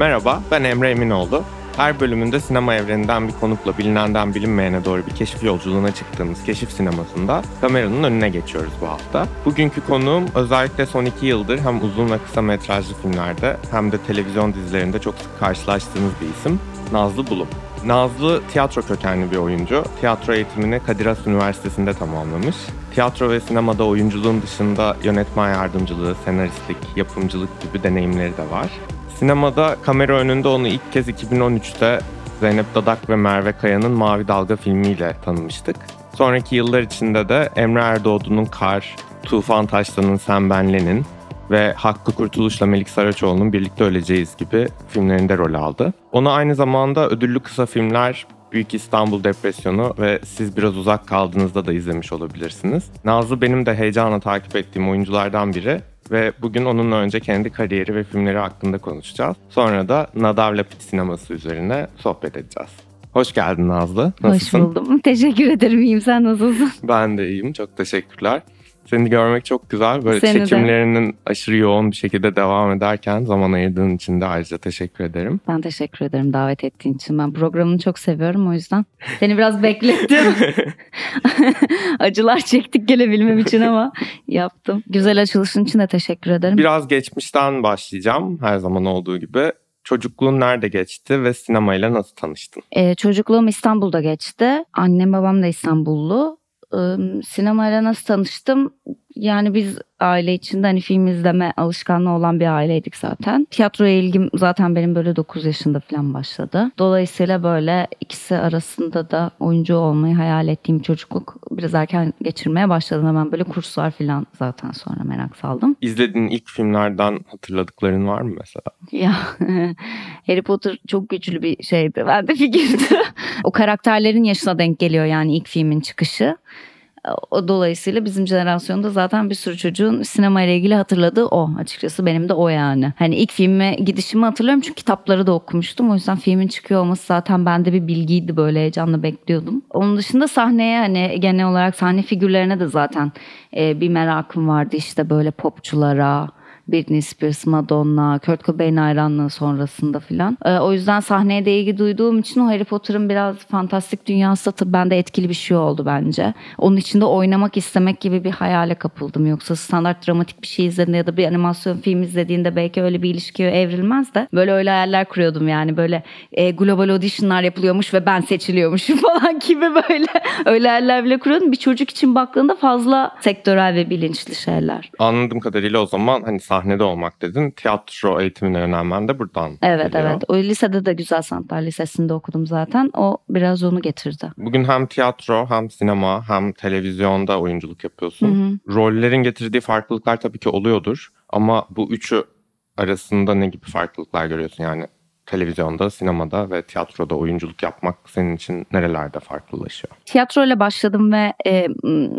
Merhaba, ben Emre Eminoğlu. Her bölümünde sinema evreninden bir konukla bilinenden bilinmeyene doğru bir keşif yolculuğuna çıktığımız keşif sinemasında kameranın önüne geçiyoruz bu hafta. Bugünkü konuğum özellikle son iki yıldır hem uzun ve kısa metrajlı filmlerde hem de televizyon dizilerinde çok sık karşılaştığımız bir isim Nazlı Bulum. Nazlı tiyatro kökenli bir oyuncu. Tiyatro eğitimini Kadir Has Üniversitesi'nde tamamlamış. Tiyatro ve sinemada oyunculuğun dışında yönetmen yardımcılığı, senaristlik, yapımcılık gibi deneyimleri de var. Sinemada kamera önünde onu ilk kez 2013'te Zeynep Dadak ve Merve Kaya'nın Mavi Dalga filmiyle tanımıştık. Sonraki yıllar içinde de Emre Erdoğdu'nun Kar, Tufan Taşlan'ın Sen Ben Lenin ve Hakkı Kurtuluş'la Melik Saraçoğlu'nun Birlikte Öleceğiz gibi filmlerinde rol aldı. Onu aynı zamanda ödüllü kısa filmler Büyük İstanbul Depresyonu ve Siz Biraz Uzak Kaldığınızda da izlemiş olabilirsiniz. Nazlı benim de heyecanla takip ettiğim oyunculardan biri ve bugün onunla önce kendi kariyeri ve filmleri hakkında konuşacağız. Sonra da Nadav Lapid sineması üzerine sohbet edeceğiz. Hoş geldin Nazlı. Nasılsın? Hoş buldum. Teşekkür ederim. İyiyim. Sen nasılsın? Ben de iyiyim. Çok teşekkürler. Seni görmek çok güzel. Böyle Seni de. çekimlerinin aşırı yoğun bir şekilde devam ederken zaman ayırdığın için de ayrıca teşekkür ederim. Ben teşekkür ederim davet ettiğin için. Ben programını çok seviyorum o yüzden. Seni biraz beklettim. Acılar çektik gelebilmem için ama yaptım. Güzel açılışın için de teşekkür ederim. Biraz geçmişten başlayacağım her zaman olduğu gibi. Çocukluğun nerede geçti ve sinemayla nasıl tanıştın? Ee, çocukluğum İstanbul'da geçti. Annem babam da İstanbullu. Sinemayla nasıl tanıştım? Yani biz aile içinde hani film izleme alışkanlığı olan bir aileydik zaten. Tiyatroya ilgim zaten benim böyle 9 yaşında falan başladı. Dolayısıyla böyle ikisi arasında da oyuncu olmayı hayal ettiğim çocukluk biraz erken geçirmeye başladım. Hemen böyle kurslar falan zaten sonra merak saldım. İzlediğin ilk filmlerden hatırladıkların var mı mesela? Ya Harry Potter çok güçlü bir şeydi. Ben de fikirdi. o karakterlerin yaşına denk geliyor yani ilk filmin çıkışı. O dolayısıyla bizim jenerasyonda zaten bir sürü çocuğun sinema ile ilgili hatırladığı o. Açıkçası benim de o yani. Hani ilk filme gidişimi hatırlıyorum çünkü kitapları da okumuştum. O yüzden filmin çıkıyor olması zaten bende bir bilgiydi böyle heyecanla bekliyordum. Onun dışında sahneye hani genel olarak sahne figürlerine de zaten e, bir merakım vardı işte böyle popçulara, Britney Spears, Madonna, Kurt Cobain hayranlığı sonrasında filan. Ee, o yüzden sahneye de ilgi duyduğum için o Harry Potter'ın biraz fantastik dünyası da bende etkili bir şey oldu bence. Onun içinde oynamak istemek gibi bir hayale kapıldım. Yoksa standart dramatik bir şey izlediğinde ya da bir animasyon film izlediğinde belki öyle bir ilişkiye evrilmez de böyle öyle hayaller kuruyordum yani böyle e, global auditionlar yapılıyormuş ve ben seçiliyormuşum falan gibi böyle öyle hayaller bile kuruyordum. Bir çocuk için baktığında fazla sektörel ve bilinçli şeyler. Anladığım kadarıyla o zaman hani sahnede olmak dedin. Tiyatro eğitimine yönelmen de buradan Evet geliyor. evet. O lisede de Güzel Sanatlar Lisesi'nde okudum zaten. O biraz onu getirdi. Bugün hem tiyatro hem sinema hem televizyonda oyunculuk yapıyorsun. Rollerin getirdiği farklılıklar tabii ki oluyordur. Ama bu üçü arasında ne gibi farklılıklar görüyorsun? Yani televizyonda, sinemada ve tiyatroda oyunculuk yapmak senin için nerelerde farklılaşıyor? Tiyatroyla başladım ve e,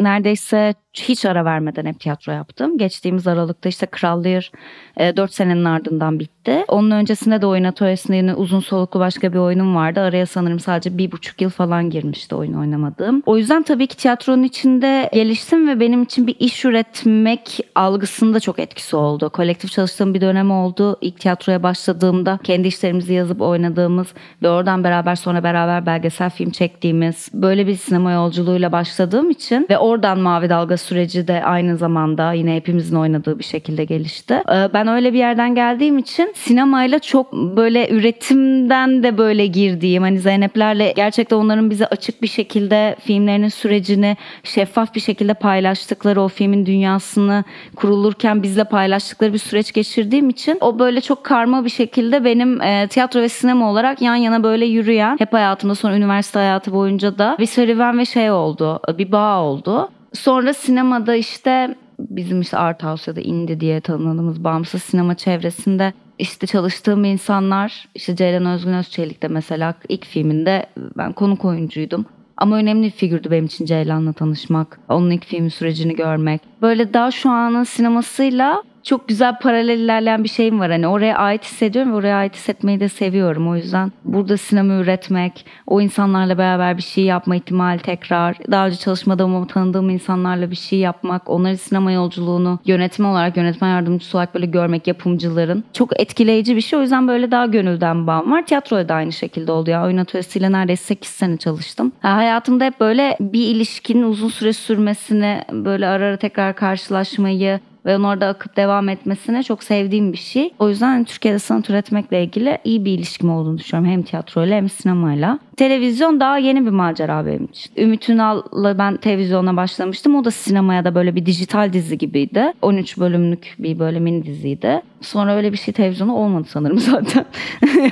neredeyse hiç ara vermeden hep tiyatro yaptım. Geçtiğimiz Aralık'ta işte Kral Lear e, 4 senenin ardından bitti. Onun öncesinde de oyun atölyesinde uzun soluklu başka bir oyunum vardı. Araya sanırım sadece bir buçuk yıl falan girmişti oyun oynamadığım. O yüzden tabii ki tiyatronun içinde geliştim ve benim için bir iş üretmek algısında çok etkisi oldu. Kolektif çalıştığım bir dönem oldu. İlk tiyatroya başladığımda kendi işlerimizi yazıp oynadığımız ve oradan beraber sonra beraber belgesel film çektiğimiz böyle bir sinema yolculuğuyla başladığım için ve oradan Mavi Dalga süreci de aynı zamanda yine hepimizin oynadığı bir şekilde gelişti. Ee, Ben öyle bir yerden geldiğim için sinemayla çok böyle üretimden de böyle girdiğim hani Zeynep'lerle gerçekten onların bize açık bir şekilde filmlerinin sürecini şeffaf bir şekilde paylaştıkları o filmin dünyasını kurulurken bizle paylaştıkları bir süreç geçirdiğim için o böyle çok karma bir şekilde benim e, tiyatro ve sinema olarak yan yana böyle yürüyen hep hayatımda sonra üniversite hayatı boyunca da bir serüven ve şey oldu bir bağ oldu. Sonra sinemada işte bizim işte Art House ya da Indie diye tanımladığımız bağımsız sinema çevresinde işte çalıştığım insanlar işte Ceylan Özgün Özçelik de mesela ilk filminde ben konuk oyuncuydum. Ama önemli bir figürdü benim için Ceylan'la tanışmak. Onun ilk film sürecini görmek. Böyle daha şu anın sinemasıyla çok güzel paralel ilerleyen bir şeyim var. Hani oraya ait hissediyorum ve oraya ait hissetmeyi de seviyorum. O yüzden burada sinema üretmek, o insanlarla beraber bir şey yapma ihtimali tekrar, daha önce çalışmadığım ama tanıdığım insanlarla bir şey yapmak, onların sinema yolculuğunu yönetmen olarak, yönetmen yardımcısı olarak böyle görmek yapımcıların çok etkileyici bir şey. O yüzden böyle daha gönülden bağım var. Tiyatroya da aynı şekilde oldu ya. Oyun atölyesiyle neredeyse 8 sene çalıştım. Ha, hayatımda hep böyle bir ilişkinin uzun süre sürmesini, böyle ara ara tekrar karşılaşmayı, ve onun orada akıp devam etmesine çok sevdiğim bir şey. O yüzden Türkiye'de sanat üretmekle ilgili iyi bir ilişkim olduğunu düşünüyorum. Hem tiyatroyla hem sinemayla. Televizyon daha yeni bir macera benim için. Ümit Ünal'la ben televizyona başlamıştım. O da sinemaya da böyle bir dijital dizi gibiydi. 13 bölümlük bir böyle mini diziydi. Sonra öyle bir şey televizyona olmadı sanırım zaten.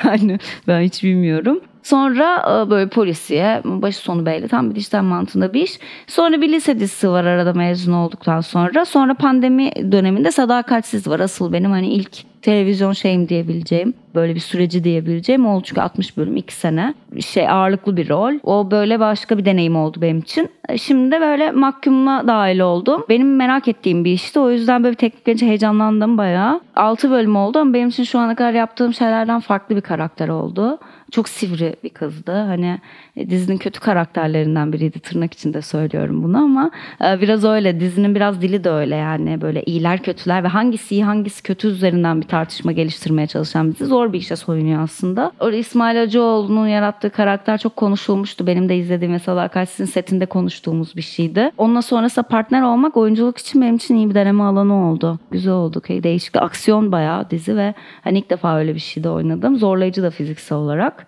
yani ben hiç bilmiyorum. Sonra e, böyle polisiye, başı sonu belli tam bir dijital mantığında bir iş. Sonra bir lise dizisi var arada mezun olduktan sonra. Sonra pandemi döneminde Sadakatsiz var. Asıl benim hani ilk televizyon şeyim diyebileceğim. Böyle bir süreci diyebileceğim oldu. Çünkü 60 bölüm 2 sene. Şey ağırlıklı bir rol. O böyle başka bir deneyim oldu benim için. E, Şimdi de böyle mahkumla dahil oldum. Benim merak ettiğim bir işti. O yüzden böyle teknik gelince heyecanlandım bayağı. 6 bölüm oldu ama benim için şu ana kadar yaptığım şeylerden farklı bir karakter oldu. Çok sivri bir kızdı. Hani e, dizinin kötü karakterlerinden biriydi tırnak içinde söylüyorum bunu ama e, biraz öyle. Dizinin biraz dili de öyle yani böyle iyiler kötüler ve hangisi iyi hangisi kötü üzerinden bir tartışma geliştirmeye çalışan bir dizi. Zor bir işe soyunuyor aslında. Orada İsmail Hacıoğlu'nun yarattığı karakter çok konuşulmuştu. Benim de izlediğim mesela Akarsiz'in setinde konuştuğumuz bir şeydi. Onunla sonrasında partner olmak oyunculuk için benim için iyi bir deneme alanı oldu. Güzel oldu. Değişik aksiyon bayağı dizi ve hani ilk defa öyle bir şeyde oynadım. Zorlayıcı da fiziksel olarak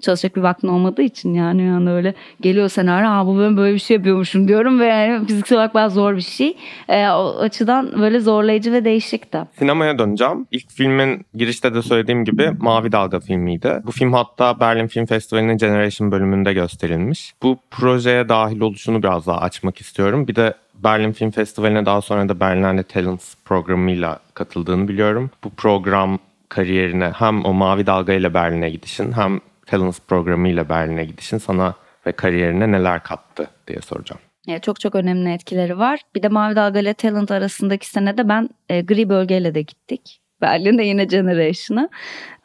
çalışacak bir vaktin olmadığı için yani yani öyle geliyor senaryo ha bu ben böyle bir şey yapıyormuşum diyorum ve yani fiziksel olarak bayağı zor bir şey. Ee, o açıdan böyle zorlayıcı ve değişik de. Sinemaya döneceğim. İlk filmin girişte de söylediğim gibi Mavi Dalga filmiydi. Bu film hatta Berlin Film Festivali'nin Generation bölümünde gösterilmiş. Bu projeye dahil oluşunu biraz daha açmak istiyorum. Bir de Berlin Film Festivali'ne daha sonra da Berlinale Talents programıyla katıldığını biliyorum. Bu program kariyerine hem o Mavi Dalga ile Berlin'e gidişin hem Talents programıyla Berlin'e gidişin sana ve kariyerine neler kattı diye soracağım. Yani çok çok önemli etkileri var. Bir de Mavi Dalga ile Talent arasındaki senede ben e, gri bölgeyle de gittik. Berlin'de yine Generation'a.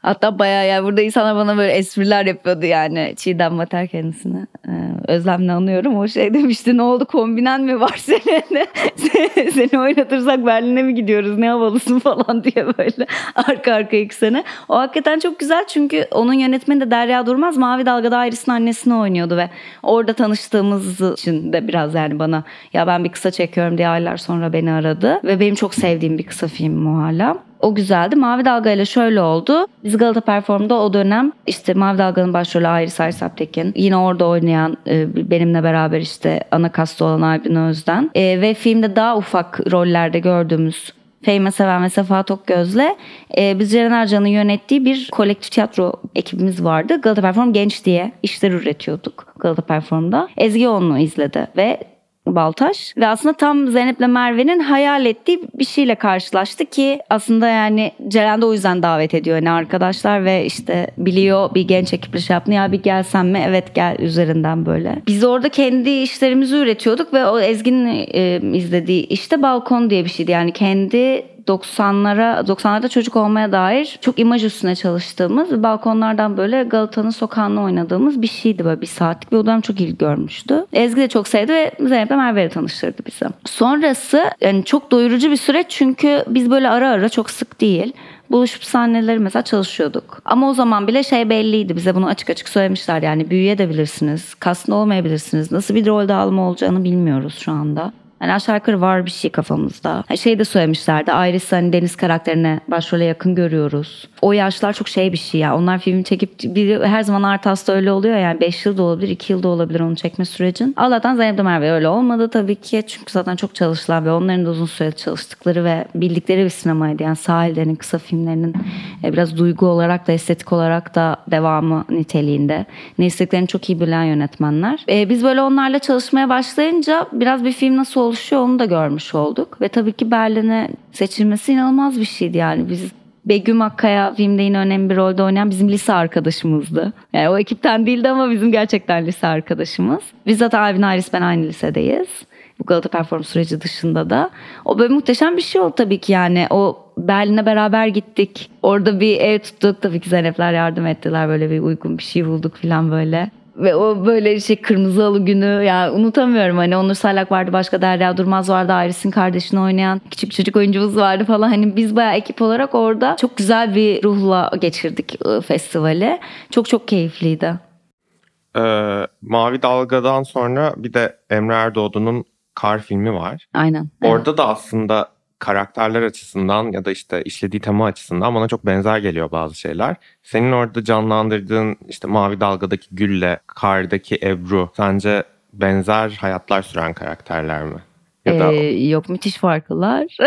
Hatta bayağı yani burada insanlar bana böyle espriler yapıyordu yani Çiğdem Mater kendisine. Ee, özlemle anıyorum. O şey demişti ne oldu kombinen mi var senin? seni, oynatırsak Berlin'e mi gidiyoruz ne havalısın falan diye böyle arka arka iki. O hakikaten çok güzel çünkü onun yönetmeni de Derya Durmaz Mavi Dalga'da Iris'in annesini oynuyordu ve orada tanıştığımız için de biraz yani bana ya ben bir kısa çekiyorum diye aylar sonra beni aradı ve benim çok sevdiğim bir kısa film o hala. O güzeldi. Mavi Dalga ile şöyle oldu. Biz Galata Perform'da o dönem işte Mavi Dalga'nın başrolü Iris Aysaptekin. Yine orada oynayan e, benimle beraber işte ana kasta olan Albin Özden. E, ve filmde daha ufak rollerde gördüğümüz Fehime Seven ve Sefa Tokgöz'le e, biz Ceren Ercan'ın yönettiği bir kolektif tiyatro ekibimiz vardı. Galata Perform Genç diye işler üretiyorduk Galata Perform'da. Ezgi onu izledi ve Baltaş. Ve aslında tam Zeynep'le Merve'nin hayal ettiği bir şeyle karşılaştı ki aslında yani Ceren de o yüzden davet ediyor. Yani arkadaşlar ve işte biliyor bir genç ekiple şey yaptı. Ya bir gelsen mi? Evet gel üzerinden böyle. Biz orada kendi işlerimizi üretiyorduk ve o Ezgi'nin e, izlediği işte balkon diye bir şeydi. Yani kendi 90'lara 90'larda çocuk olmaya dair çok imaj üstüne çalıştığımız balkonlardan böyle Galata'nın sokağında oynadığımız bir şeydi böyle bir saatlik ve o dönem çok ilgi görmüştü. Ezgi de çok sevdi ve Zeynep'le Merve'yle tanıştırdı bizi. Sonrası yani çok doyurucu bir süreç çünkü biz böyle ara ara çok sık değil buluşup sahneleri mesela çalışıyorduk. Ama o zaman bile şey belliydi. Bize bunu açık açık söylemişler. Yani büyüyebilirsiniz, kaslı olmayabilirsiniz. Nasıl bir rol dağılımı olacağını bilmiyoruz şu anda. Hani aşağı yukarı var bir şey kafamızda. Ha, Şey de söylemişlerdi. Iris hani Deniz karakterine başrole yakın görüyoruz. O yaşlar çok şey bir şey ya. Onlar filmi çekip biri her zaman Artas'ta öyle oluyor yani 5 yıl da olabilir 2 yıl da olabilir onu çekme sürecin. Allah'tan Zeynep Merve öyle olmadı tabii ki. Çünkü zaten çok çalıştılar ve onların da uzun süre çalıştıkları ve bildikleri bir sinemaydı. Yani sahildenin kısa filmlerinin e, biraz duygu olarak da estetik olarak da devamı niteliğinde. Ne istediklerini çok iyi bilen yönetmenler. E, biz böyle onlarla çalışmaya başlayınca biraz bir film nasıl oluşuyor onu da görmüş olduk. Ve tabii ki Berlin'e seçilmesi inanılmaz bir şeydi yani. Biz Begüm Akkaya filmde yine önemli bir rolde oynayan bizim lise arkadaşımızdı. Yani o ekipten değildi ama bizim gerçekten lise arkadaşımız. Biz zaten Alvin Iris ben aynı lisedeyiz. Bu Galata performans süreci dışında da. O böyle muhteşem bir şey oldu tabii ki yani. O Berlin'e beraber gittik. Orada bir ev tuttuk. Tabii ki Zeynepler yardım ettiler. Böyle bir uygun bir şey bulduk falan böyle. Ve o böyle şey kırmızı halı günü ya unutamıyorum hani Onur Salak vardı başka Derya Durmaz vardı Iris'in kardeşini oynayan küçük çocuk oyuncumuz vardı falan hani biz bayağı ekip olarak orada çok güzel bir ruhla geçirdik e, festivali. Çok çok keyifliydi. Ee, Mavi Dalga'dan sonra bir de Emre Erdoğdu'nun Kar filmi var. Aynen. evet. Orada da aslında karakterler açısından ya da işte işlediği tema açısından bana çok benzer geliyor bazı şeyler. Senin orada canlandırdığın işte Mavi Dalga'daki Gül'le Kar'daki Ebru sence benzer hayatlar süren karakterler mi? Ya da Ee, yok müthiş farklılar.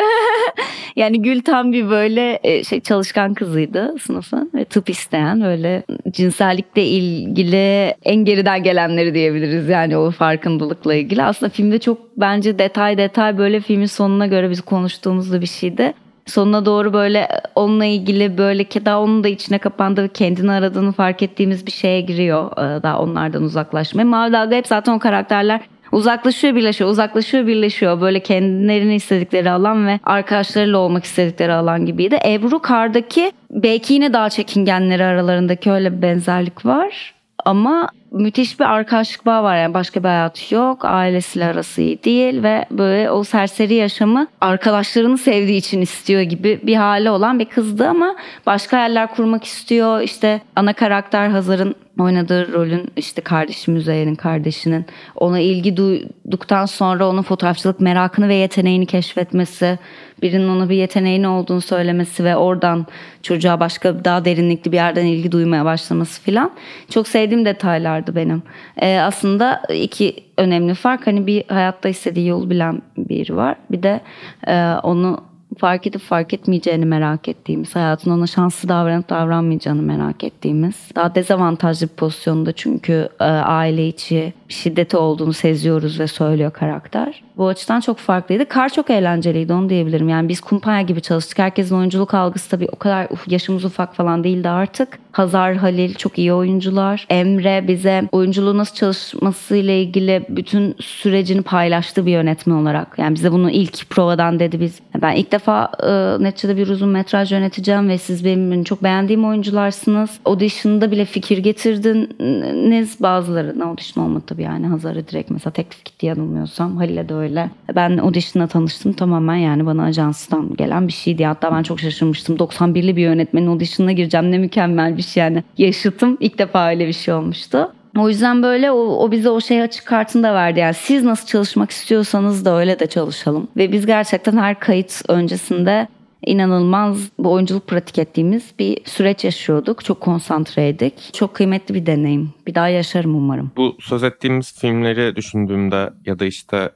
yani Gül tam bir böyle e, şey çalışkan kızıydı sınıfın ve tıp isteyen böyle cinsellikle ilgili en geriden gelenleri diyebiliriz yani o farkındalıkla ilgili. Aslında filmde çok bence detay detay böyle filmin sonuna göre biz konuştuğumuzda bir şeydi. Sonuna doğru böyle onunla ilgili böyle daha onun da içine kapandığı ve kendini aradığını fark ettiğimiz bir şeye giriyor. Ee, Daha onlardan uzaklaşmaya. Mavi Dalga hep zaten o karakterler Uzaklaşıyor birleşiyor, uzaklaşıyor birleşiyor. Böyle kendilerini istedikleri alan ve arkadaşlarıyla olmak istedikleri alan gibiydi. Ebru Kar'daki belki yine daha çekingenleri aralarındaki öyle bir benzerlik var. Ama müthiş bir arkadaşlık bağı var yani başka bir hayatı yok ailesiyle arası iyi değil ve böyle o serseri yaşamı arkadaşlarını sevdiği için istiyor gibi bir hali olan bir kızdı ama başka hayaller kurmak istiyor işte ana karakter Hazar'ın oynadığı rolün işte kardeşi Müzeyyen'in kardeşinin ona ilgi duyduktan sonra onun fotoğrafçılık merakını ve yeteneğini keşfetmesi birinin ona bir yeteneğinin olduğunu söylemesi ve oradan çocuğa başka daha derinlikli bir yerden ilgi duymaya başlaması filan çok sevdiğim detaylardı benim. Ee, aslında iki önemli fark hani bir hayatta istediği yolu bilen biri var bir de e, onu fark edip fark etmeyeceğini merak ettiğimiz, hayatın ona şanslı davranıp davranmayacağını merak ettiğimiz. Daha dezavantajlı bir pozisyonda çünkü e, aile içi şiddeti olduğunu seziyoruz ve söylüyor karakter. Bu açıdan çok farklıydı. Kar çok eğlenceliydi onu diyebilirim. Yani biz kumpanya gibi çalıştık. Herkesin oyunculuk algısı tabii o kadar yaşımız ufak falan değildi artık. Hazar, Halil çok iyi oyuncular. Emre bize oyunculuğu nasıl çalışmasıyla ilgili bütün sürecini paylaştı bir yönetmen olarak. Yani bize bunu ilk provadan dedi biz. Ben ilk defa e, neticede bir uzun metraj yöneteceğim ve siz benim çok beğendiğim oyuncularsınız. Audition'da bile fikir getirdiniz bazıları. Audition olmadı tabii yani Hazar'a direkt mesela teklif gitti yanılmıyorsam. Halil'e de öyle. Ben audition'la tanıştım tamamen yani bana ajanstan gelen bir şeydi. Hatta ben çok şaşırmıştım. 91'li bir yönetmenin audition'ına gireceğim ne mükemmel bir şey yani. Yaşıtım ilk defa öyle bir şey olmuştu. O yüzden böyle o, o bize o şey açık kartını da verdi. Yani siz nasıl çalışmak istiyorsanız da öyle de çalışalım. Ve biz gerçekten her kayıt öncesinde inanılmaz bu oyunculuk pratik ettiğimiz bir süreç yaşıyorduk. Çok konsantreydik. Çok kıymetli bir deneyim. Bir daha yaşarım umarım. Bu söz ettiğimiz filmleri düşündüğümde ya da işte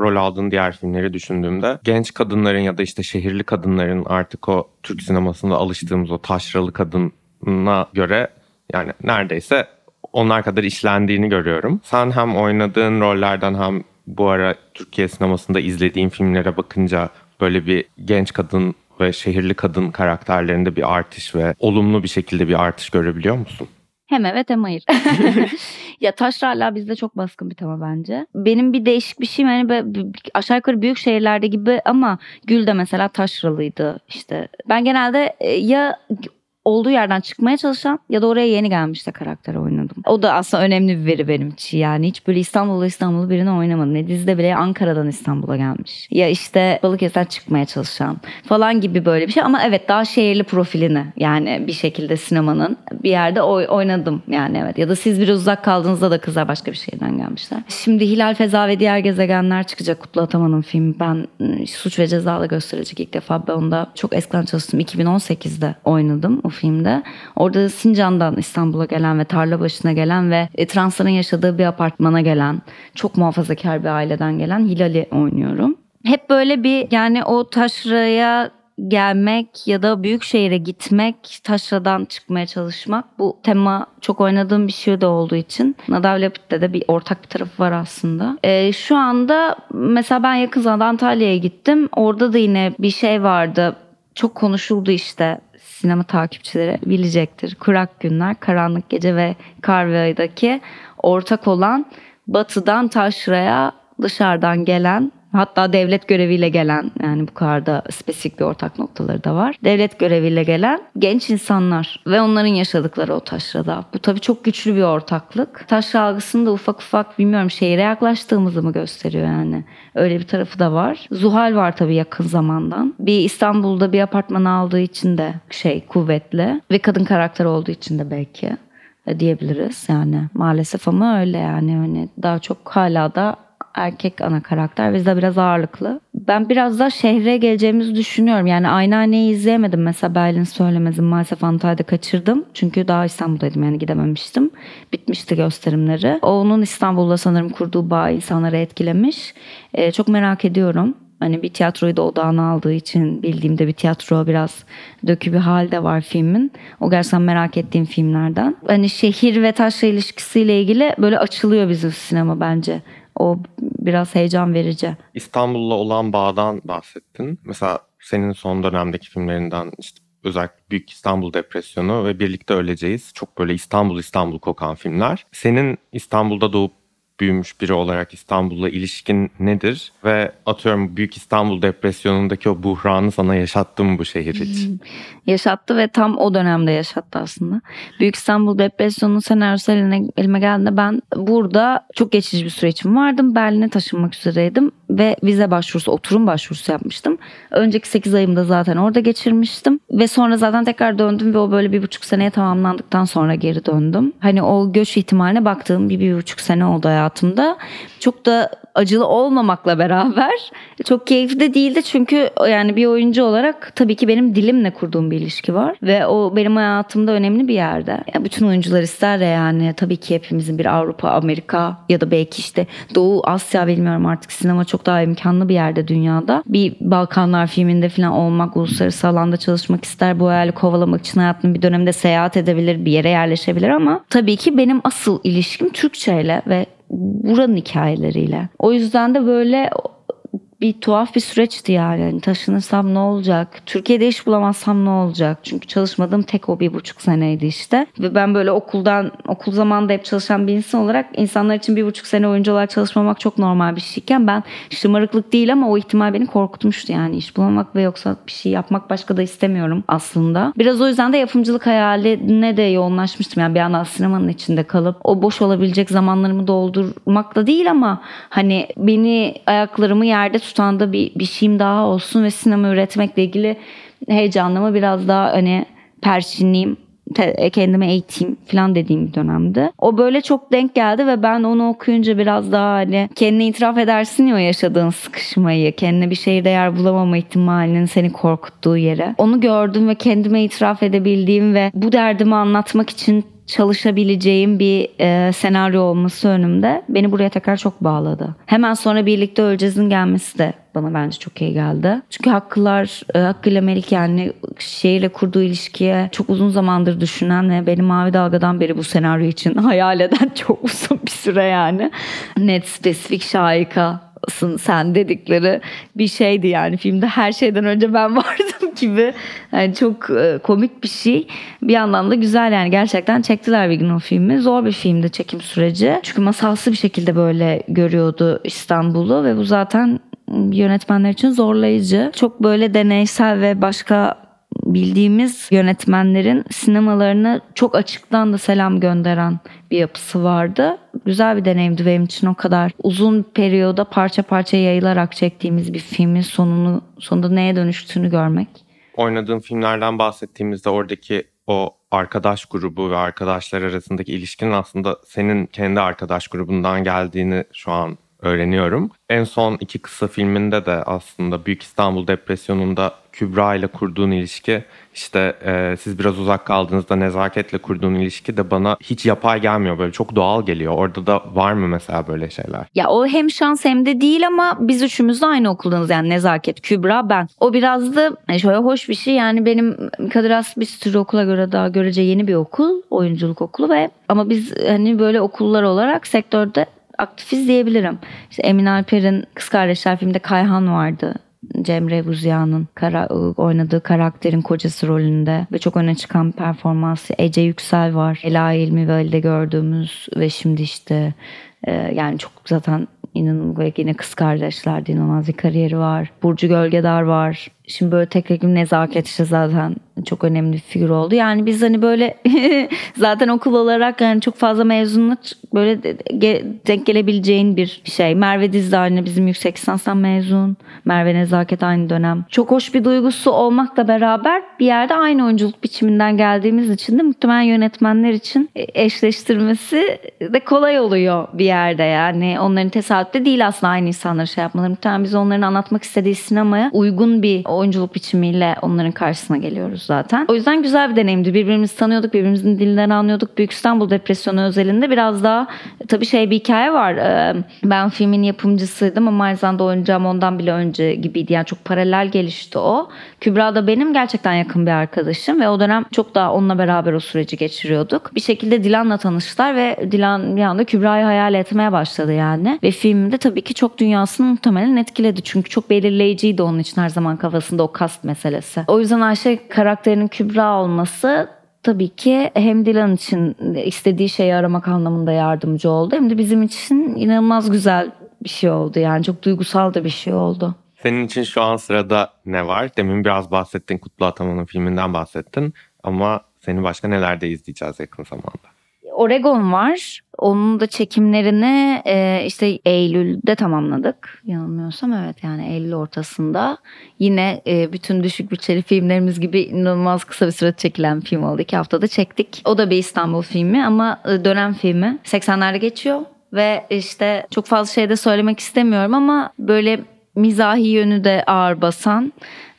rol aldığın diğer filmleri düşündüğümde genç kadınların ya da işte şehirli kadınların artık o Türk sinemasında alıştığımız o taşralı kadına göre yani neredeyse onlar kadar işlendiğini görüyorum. Sen hem oynadığın rollerden hem bu ara Türkiye sinemasında izlediğin filmlere bakınca böyle bir genç kadın ve şehirli kadın karakterlerinde bir artış ve olumlu bir şekilde bir artış görebiliyor musun? Hem evet hem hayır. ya taşra hala bizde çok baskın bir tema bence. Benim bir değişik bir şeyim hani böyle aşağı yukarı büyük şehirlerde gibi ama Gül de mesela taşralıydı işte. Ben genelde e, ya olduğu yerden çıkmaya çalışan ya da oraya yeni gelmiş de karakter oynadım. O da aslında önemli bir veri benim için yani. Hiç böyle İstanbul'da İstanbul'u birini oynamadım. Ne dizide bile Ankara'dan İstanbul'a gelmiş. Ya işte Balıkesir'den çıkmaya çalışan falan gibi böyle bir şey. Ama evet daha şehirli profilini yani bir şekilde sinemanın bir yerde oy- oynadım yani evet. Ya da siz biraz uzak kaldığınızda da kızlar başka bir şehirden gelmişler. Şimdi Hilal Feza ve Diğer Gezegenler çıkacak Kutlu Ataman'ın filmi. Ben ıı, Suç ve Ceza'da gösterecek ilk defa. Ben onda çok eskiden çalıştım. 2018'de oynadım o filmde. Orada Sincan'dan İstanbul'a gelen ve tarla başına gelen ve e, transların yaşadığı bir apartmana gelen, çok muhafazakar bir aileden gelen Hilal'i oynuyorum. Hep böyle bir yani o taşraya gelmek ya da büyük şehire gitmek, taşradan çıkmaya çalışmak bu tema çok oynadığım bir şey de olduğu için Nadav Lapid'de de bir ortak bir tarafı var aslında. Ee, şu anda mesela ben yakın zamanda Antalya'ya gittim. Orada da yine bir şey vardı. Çok konuşuldu işte sinema takipçileri bilecektir. Kurak Günler, Karanlık Gece ve Kar ve Ay'daki ortak olan batıdan taşraya dışarıdan gelen Hatta devlet göreviyle gelen yani bu kadar da spesifik bir ortak noktaları da var. Devlet göreviyle gelen genç insanlar ve onların yaşadıkları o taşrada. Bu tabii çok güçlü bir ortaklık. Taşra algısını da ufak ufak bilmiyorum şehire yaklaştığımızı mı gösteriyor yani. Öyle bir tarafı da var. Zuhal var tabii yakın zamandan. Bir İstanbul'da bir apartman aldığı için de şey kuvvetli ve kadın karakter olduğu için de belki diyebiliriz yani maalesef ama öyle yani hani daha çok hala da erkek ana karakter. Bizde biraz ağırlıklı. Ben biraz da şehre geleceğimizi düşünüyorum. Yani Aynane'yi izleyemedim. Mesela Berlin söylemezim. Maalesef Antalya'da kaçırdım. Çünkü daha İstanbul'daydım yani gidememiştim. Bitmişti gösterimleri. Onun İstanbul'da sanırım kurduğu bağ insanları etkilemiş. Ee, çok merak ediyorum. Hani bir tiyatroyu da odağına aldığı için bildiğimde bir tiyatro biraz dökü bir halde var filmin. O gerçekten merak ettiğim filmlerden. Hani şehir ve taşla ilişkisiyle ilgili böyle açılıyor bizim sinema bence. O biraz heyecan verici. İstanbul'la olan bağdan bahsettin. Mesela senin son dönemdeki filmlerinden işte özellikle Büyük İstanbul Depresyonu ve Birlikte Öleceğiz. Çok böyle İstanbul İstanbul kokan filmler. Senin İstanbul'da doğup büyümüş biri olarak İstanbul'la ilişkin nedir? Ve atıyorum Büyük İstanbul depresyonundaki o buhranı sana yaşattı mı bu şehir hiç? Hmm. Yaşattı ve tam o dönemde yaşattı aslında. Büyük İstanbul depresyonunun senaryosu eline, elime geldiğinde ben burada çok geçici bir süreçim vardım. Berlin'e taşınmak üzereydim ve vize başvurusu, oturum başvurusu yapmıştım. Önceki 8 ayımda zaten orada geçirmiştim. Ve sonra zaten tekrar döndüm ve o böyle bir buçuk seneye tamamlandıktan sonra geri döndüm. Hani o göç ihtimaline baktığım bir, bir buçuk sene oldu hayatımda. Çok da acılı olmamakla beraber çok keyifli de değildi çünkü yani bir oyuncu olarak tabii ki benim dilimle kurduğum bir ilişki var ve o benim hayatımda önemli bir yerde. Yani bütün oyuncular ister de yani tabii ki hepimizin bir Avrupa, Amerika ya da belki işte Doğu Asya bilmiyorum artık sinema çok daha imkanlı bir yerde dünyada. Bir Balkanlar filminde falan olmak, uluslararası alanda çalışmak ister. Bu hayali kovalamak için hayatının bir dönemde seyahat edebilir, bir yere yerleşebilir ama tabii ki benim asıl ilişkim Türkçe ile ve buranın hikayeleriyle. O yüzden de böyle bir tuhaf bir süreçti yani. yani. Taşınırsam ne olacak? Türkiye'de iş bulamazsam ne olacak? Çünkü çalışmadığım tek o bir buçuk seneydi işte. Ve ben böyle okuldan, okul zamanında hep çalışan bir insan olarak insanlar için bir buçuk sene oyuncu olarak çalışmamak çok normal bir şeyken ben şımarıklık değil ama o ihtimal beni korkutmuştu yani. iş bulamamak ve yoksa bir şey yapmak başka da istemiyorum aslında. Biraz o yüzden de yapımcılık hayaline de yoğunlaşmıştım. Yani bir yandan sinemanın içinde kalıp o boş olabilecek zamanlarımı doldurmakla değil ama hani beni ayaklarımı yerde tutan da bir, bir şeyim daha olsun ve sinema üretmekle ilgili heyecanımı biraz daha hani perçinleyeyim kendime eğiteyim falan dediğim bir dönemde. O böyle çok denk geldi ve ben onu okuyunca biraz daha hani kendine itiraf edersin ya yaşadığın sıkışmayı, kendine bir şehirde yer bulamama ihtimalinin seni korkuttuğu yere. Onu gördüm ve kendime itiraf edebildiğim ve bu derdimi anlatmak için çalışabileceğim bir e, senaryo olması önümde beni buraya tekrar çok bağladı. Hemen sonra birlikte öleceğizin gelmesi de bana bence çok iyi geldi. Çünkü Hakkılar, e, Hakkı ile Melik yani şehirle kurduğu ilişkiye çok uzun zamandır düşünen ve beni Mavi Dalga'dan beri bu senaryo için hayal eden çok uzun bir süre yani. Net spesifik şahika sen dedikleri bir şeydi yani filmde her şeyden önce ben vardım gibi. Yani çok e, komik bir şey. Bir yandan da güzel yani. Gerçekten çektiler bir gün o filmi. Zor bir filmdi çekim süreci. Çünkü masalsı bir şekilde böyle görüyordu İstanbul'u ve bu zaten yönetmenler için zorlayıcı. Çok böyle deneysel ve başka bildiğimiz yönetmenlerin sinemalarını çok açıktan da selam gönderen bir yapısı vardı. Güzel bir deneyimdi benim için o kadar. Uzun periyoda parça parça yayılarak çektiğimiz bir filmin sonunu sonunda neye dönüştüğünü görmek. Oynadığım filmlerden bahsettiğimizde oradaki o arkadaş grubu ve arkadaşlar arasındaki ilişkinin aslında senin kendi arkadaş grubundan geldiğini şu an öğreniyorum. En son iki kısa filminde de aslında Büyük İstanbul Depresyonu'nda Kübra ile kurduğun ilişki işte e, siz biraz uzak kaldığınızda nezaketle kurduğun ilişki de bana hiç yapay gelmiyor böyle çok doğal geliyor. Orada da var mı mesela böyle şeyler? Ya o hem şans hem de değil ama biz üçümüz de aynı okuldanız yani nezaket Kübra ben. O biraz da e, şöyle hoş bir şey yani benim Kadir Has bir sürü okula göre daha görece yeni bir okul oyunculuk okulu ve ama biz hani böyle okullar olarak sektörde aktifiz diyebilirim. İşte Emin Alper'in Kız Kardeşler filminde Kayhan vardı. Cemre Buziya'nın kara- oynadığı karakterin kocası rolünde ve çok öne çıkan performansı. Ece Yüksel var. Ela İlmi Veli'de gördüğümüz ve şimdi işte e, yani çok zaten inanılmaz ve yine kız kardeşlerdi inanılmaz bir kariyeri var. Burcu Gölgedar var. Şimdi böyle tek tek nezaket işte zaten çok önemli bir figür oldu. Yani biz hani böyle zaten okul olarak yani çok fazla mezunla böyle de- denk gelebileceğin bir şey. Merve Diz de aynı bizim yüksek lisanstan mezun. Merve Nezaket aynı dönem. Çok hoş bir duygusu olmakla beraber bir yerde aynı oyunculuk biçiminden geldiğimiz için de muhtemelen yönetmenler için e, eşleştirmesi de kolay oluyor bir yerde yani. Onların tesadüfte değil aslında aynı insanları şey yapmaları. Muhtemelen biz onların anlatmak istediği sinemaya uygun bir oyunculuk biçimiyle onların karşısına geliyoruz zaten. O yüzden güzel bir deneyimdi. Birbirimizi tanıyorduk, birbirimizin dilinden anlıyorduk. Büyük İstanbul Depresyonu özelinde biraz daha tabii şey bir hikaye var. Ee, Ben filmin yapımcısıydım ama aynı zamanda oynayacağım ondan bile önce gibiydi. Yani çok paralel gelişti o. Kübra da benim gerçekten yakın bir arkadaşım ve o dönem çok daha onunla beraber o süreci geçiriyorduk. Bir şekilde Dilan'la tanıştılar ve Dilan bir anda Kübra'yı hayal etmeye başladı yani. Ve filmde tabii ki çok dünyasını muhtemelen etkiledi. Çünkü çok belirleyiciydi onun için her zaman kafasında o kast meselesi. O yüzden Ayşe karakterinin Kübra olması tabii ki hem Dilan için istediği şeyi aramak anlamında yardımcı oldu hem de bizim için inanılmaz güzel bir şey oldu. Yani çok duygusal da bir şey oldu. Senin için şu an sırada ne var? Demin biraz bahsettin Kutlu Ataman'ın filminden bahsettin ama seni başka nelerde izleyeceğiz yakın zamanda? Oregon var. Onun da çekimlerini e, işte Eylül'de tamamladık. Yanılmıyorsam evet yani Eylül ortasında. Yine e, bütün düşük bütçeli filmlerimiz gibi inanılmaz kısa bir sürede çekilen film oldu. İki haftada çektik. O da bir İstanbul filmi ama e, dönem filmi. 80'lerde geçiyor. Ve işte çok fazla şey de söylemek istemiyorum ama böyle mizahi yönü de ağır basan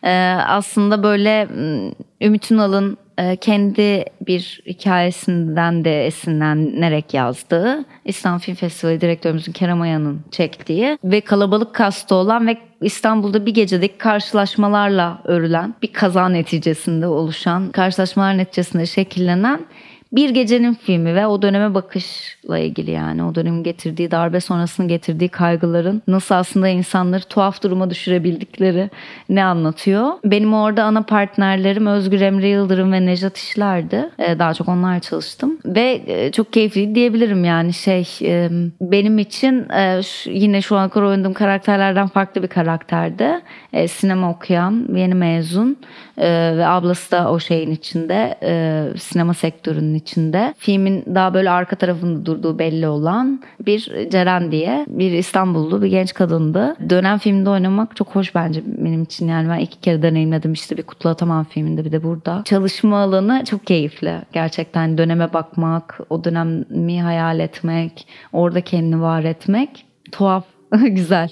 e, aslında böyle Ümit Ünal'ın kendi bir hikayesinden de esinlenerek yazdığı İstanbul Film Festivali direktörümüzün Kerem Ayan'ın çektiği ve kalabalık kastı olan ve İstanbul'da bir gecedeki karşılaşmalarla örülen bir kaza neticesinde oluşan karşılaşmalar neticesinde şekillenen bir gecenin filmi ve o döneme bakışla ilgili yani o dönemin getirdiği darbe sonrasının getirdiği kaygıların nasıl aslında insanları tuhaf duruma düşürebildikleri ne anlatıyor. Benim orada ana partnerlerim Özgür Emre Yıldırım ve Nejat İşler'di. Ee, Daha çok onlarla çalıştım ve e, çok keyifli diyebilirim yani şey e, benim için e, yine şu an kadar oynadığım karakterlerden farklı bir karakterdi. Sinema okuyan, yeni mezun e, ve ablası da o şeyin içinde e, sinema sektörünün içinde. Filmin daha böyle arka tarafında durduğu belli olan bir Ceren diye bir İstanbullu bir genç kadındı. Dönem filmde oynamak çok hoş bence benim için yani ben iki kere deneyimledim işte bir Kutlu Ataman filminde bir de burada. Çalışma alanı çok keyifli gerçekten döneme bakmak, o dönemi hayal etmek, orada kendini var etmek tuhaf, güzel.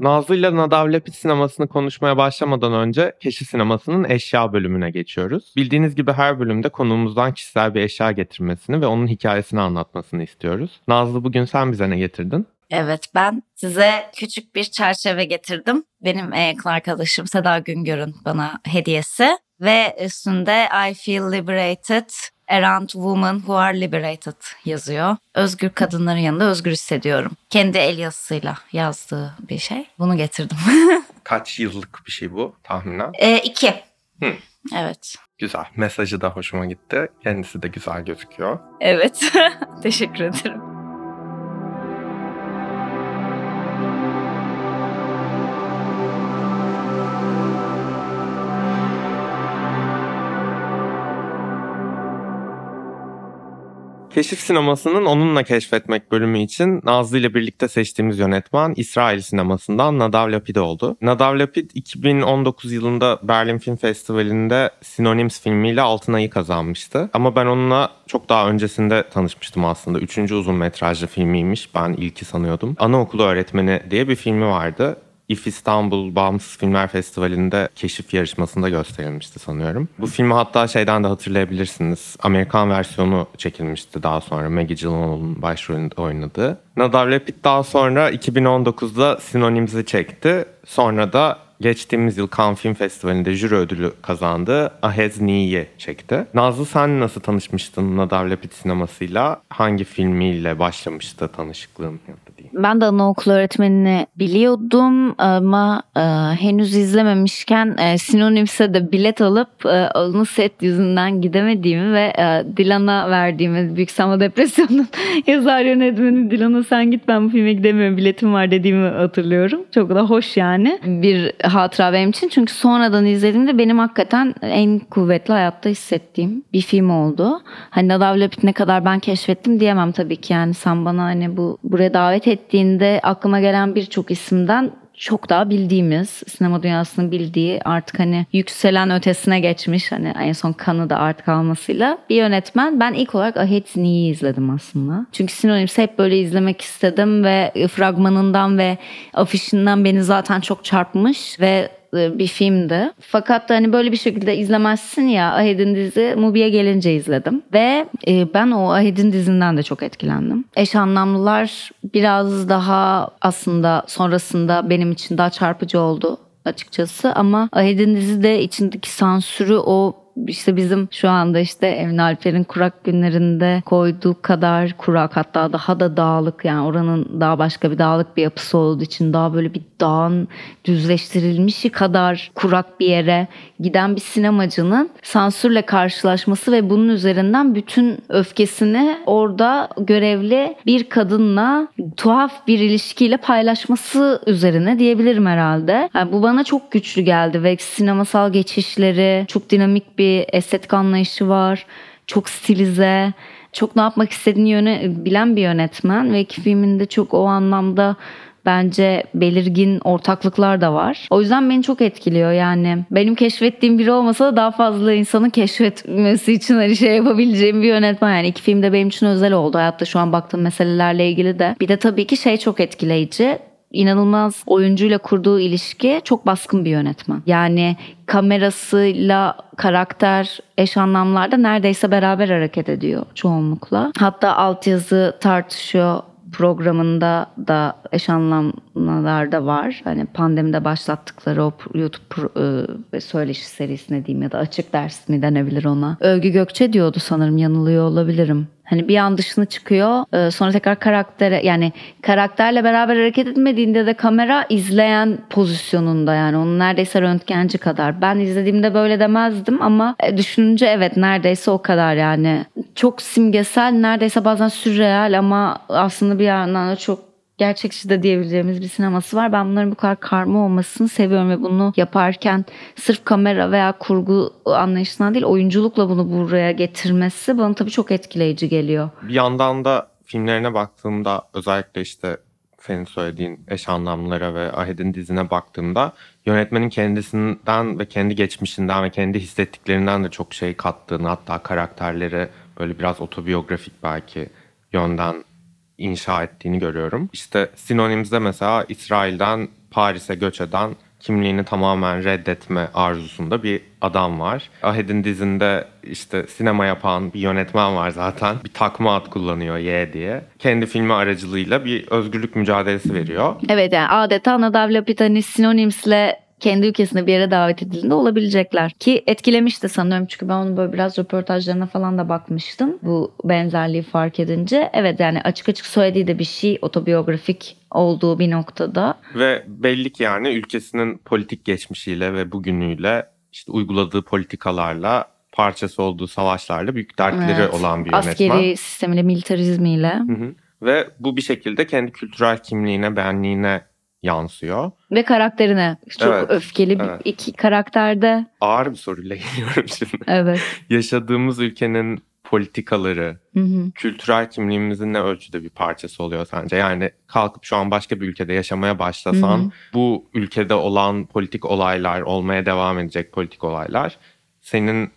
Nazlı ile Nadav Lapid sinemasını konuşmaya başlamadan önce Keşi Sineması'nın eşya bölümüne geçiyoruz. Bildiğiniz gibi her bölümde konuğumuzdan kişisel bir eşya getirmesini ve onun hikayesini anlatmasını istiyoruz. Nazlı bugün sen bize ne getirdin? Evet ben size küçük bir çerçeve getirdim. Benim en yakın arkadaşım Seda Güngör'ün bana hediyesi. Ve üstünde I feel liberated around women who are liberated yazıyor. Özgür kadınların yanında özgür hissediyorum. Kendi el yazısıyla yazdığı bir şey. Bunu getirdim. Kaç yıllık bir şey bu tahminen? e, iki. Hı. Evet. Güzel. Mesajı da hoşuma gitti. Kendisi de güzel gözüküyor. Evet. Teşekkür ederim. Keşif sinemasının onunla keşfetmek bölümü için Nazlı ile birlikte seçtiğimiz yönetmen İsrail sinemasından Nadav Lapid oldu. Nadav Lapid 2019 yılında Berlin Film Festivali'nde Synonyms filmiyle Altın Ayı kazanmıştı. Ama ben onunla çok daha öncesinde tanışmıştım aslında. Üçüncü uzun metrajlı filmiymiş. Ben ilki sanıyordum. Anaokulu öğretmeni diye bir filmi vardı. İF İstanbul Bağımsız Filmler Festivali'nde keşif yarışmasında gösterilmişti sanıyorum. Bu filmi hatta şeyden de hatırlayabilirsiniz. Amerikan versiyonu çekilmişti daha sonra. Maggie Gyllenhaal'ın başrolünde oynadığı. Nadav Lapid daha sonra 2019'da Synonyms'i çekti. Sonra da geçtiğimiz yıl Cannes Film Festivali'nde jüri ödülü kazandığı Ahez Ni'yi çekti. Nazlı sen nasıl tanışmıştın Nadav Lapid sinemasıyla? Hangi filmiyle başlamıştı tanışıklığın? Ben de anaokulu öğretmenini biliyordum ama e, henüz izlememişken e, Sinonims'e de bilet alıp e, onun set yüzünden gidemediğimi ve e, Dilan'a verdiğimi Büyük Sanma Depresyonu'nun yazar yönetmeni Dilan'a sen git ben bu filme gidemiyorum biletim var dediğimi hatırlıyorum. Çok da hoş yani bir hatıra benim için. Çünkü sonradan izlediğimde benim hakikaten en kuvvetli hayatta hissettiğim bir film oldu. Hani Nadav ne kadar ben keşfettim diyemem tabii ki yani sen bana hani bu buraya davet ettiğinde aklıma gelen birçok isimden çok daha bildiğimiz, sinema dünyasının bildiği artık hani yükselen ötesine geçmiş hani en son kanı da artık almasıyla bir yönetmen. Ben ilk olarak Ahet Ni'yi izledim aslında. Çünkü Sinonims'i hep böyle izlemek istedim ve fragmanından ve afişinden beni zaten çok çarpmış ve bir filmdi. Fakat hani böyle bir şekilde izlemezsin ya Ahed'in dizi Mubi'ye gelince izledim. Ve e, ben o Ahed'in dizinden de çok etkilendim. Eş anlamlılar biraz daha aslında sonrasında benim için daha çarpıcı oldu açıkçası ama Ahed'in dizi de içindeki sansürü o işte bizim şu anda işte Emin Alper'in kurak günlerinde koyduğu kadar kurak hatta daha da dağlık yani oranın daha başka bir dağlık bir yapısı olduğu için daha böyle bir dağın düzleştirilmişi kadar kurak bir yere giden bir sinemacının sansürle karşılaşması ve bunun üzerinden bütün öfkesini orada görevli bir kadınla tuhaf bir ilişkiyle paylaşması üzerine diyebilirim herhalde. Yani bu bana çok güçlü geldi ve sinemasal geçişleri çok dinamik bir estetik anlayışı var. Çok stilize, çok ne yapmak istediğini yöne, bilen bir yönetmen ve iki filminde çok o anlamda bence belirgin ortaklıklar da var. O yüzden beni çok etkiliyor yani. Benim keşfettiğim biri olmasa da daha fazla insanın keşfetmesi için hani şey yapabileceğim bir yönetmen. Yani iki film de benim için özel oldu. Hayatta şu an baktığım meselelerle ilgili de. Bir de tabii ki şey çok etkileyici inanılmaz oyuncuyla kurduğu ilişki çok baskın bir yönetmen. Yani kamerasıyla karakter eş anlamlarda neredeyse beraber hareket ediyor çoğunlukla. Hatta altyazı tartışıyor programında da eş anlamlar var. Hani pandemide başlattıkları o YouTube pro- e, söyleşi serisine diyeyim ya da açık ders mi denebilir ona. Övgü Gökçe diyordu sanırım yanılıyor olabilirim. Hani bir an dışına çıkıyor. e, Sonra tekrar karaktere yani karakterle beraber hareket etmediğinde de kamera izleyen pozisyonunda yani onun neredeyse röntgenci kadar. Ben izlediğimde böyle demezdim ama e, düşününce evet neredeyse o kadar yani. Çok simgesel neredeyse bazen sürreal ama aslında bir yandan da çok gerçekçi de diyebileceğimiz bir sineması var. Ben bunların bu kadar karma olmasını seviyorum ve bunu yaparken sırf kamera veya kurgu anlayışından değil oyunculukla bunu buraya getirmesi bana tabii çok etkileyici geliyor. Bir yandan da filmlerine baktığımda özellikle işte senin söylediğin eş anlamlara ve Ahed'in dizine baktığımda yönetmenin kendisinden ve kendi geçmişinden ve kendi hissettiklerinden de çok şey kattığını hatta karakterleri böyle biraz otobiyografik belki yönden inşa ettiğini görüyorum. İşte Sinonims'de mesela İsrail'den Paris'e göç eden kimliğini tamamen reddetme arzusunda bir adam var. Ahed'in dizinde işte sinema yapan bir yönetmen var zaten. Bir takma ad kullanıyor Y diye. Kendi filmi aracılığıyla bir özgürlük mücadelesi veriyor. Evet yani adeta Nadav Lapid hani Synonyms'le kendi ülkesine bir yere davet edildiğinde olabilecekler. Ki etkilemişti sanıyorum çünkü ben onun böyle biraz röportajlarına falan da bakmıştım. Bu benzerliği fark edince. Evet yani açık açık söylediği de bir şey otobiyografik olduğu bir noktada. Ve belli ki yani ülkesinin politik geçmişiyle ve bugünüyle işte uyguladığı politikalarla parçası olduğu savaşlarla büyük dertleri Evet. olan bir yönetmen. Askeri sistemiyle, militarizmiyle. Hı hı. Ve bu bir şekilde kendi kültürel kimliğine, benliğine yansıyor. Ve karakterine çok Evet, öfkeli bir evet. iki karakterde. Ağır bir soruyla geliyorum şimdi. Evet. Yaşadığımız ülkenin politikaları, Hı hı. kültürel kimliğimizin ne ölçüde bir parçası oluyor sence? Yani kalkıp şu an başka bir ülkede yaşamaya başlasan Hı hı. bu ülkede olan politik olaylar, olmaya devam edecek politik olaylar senin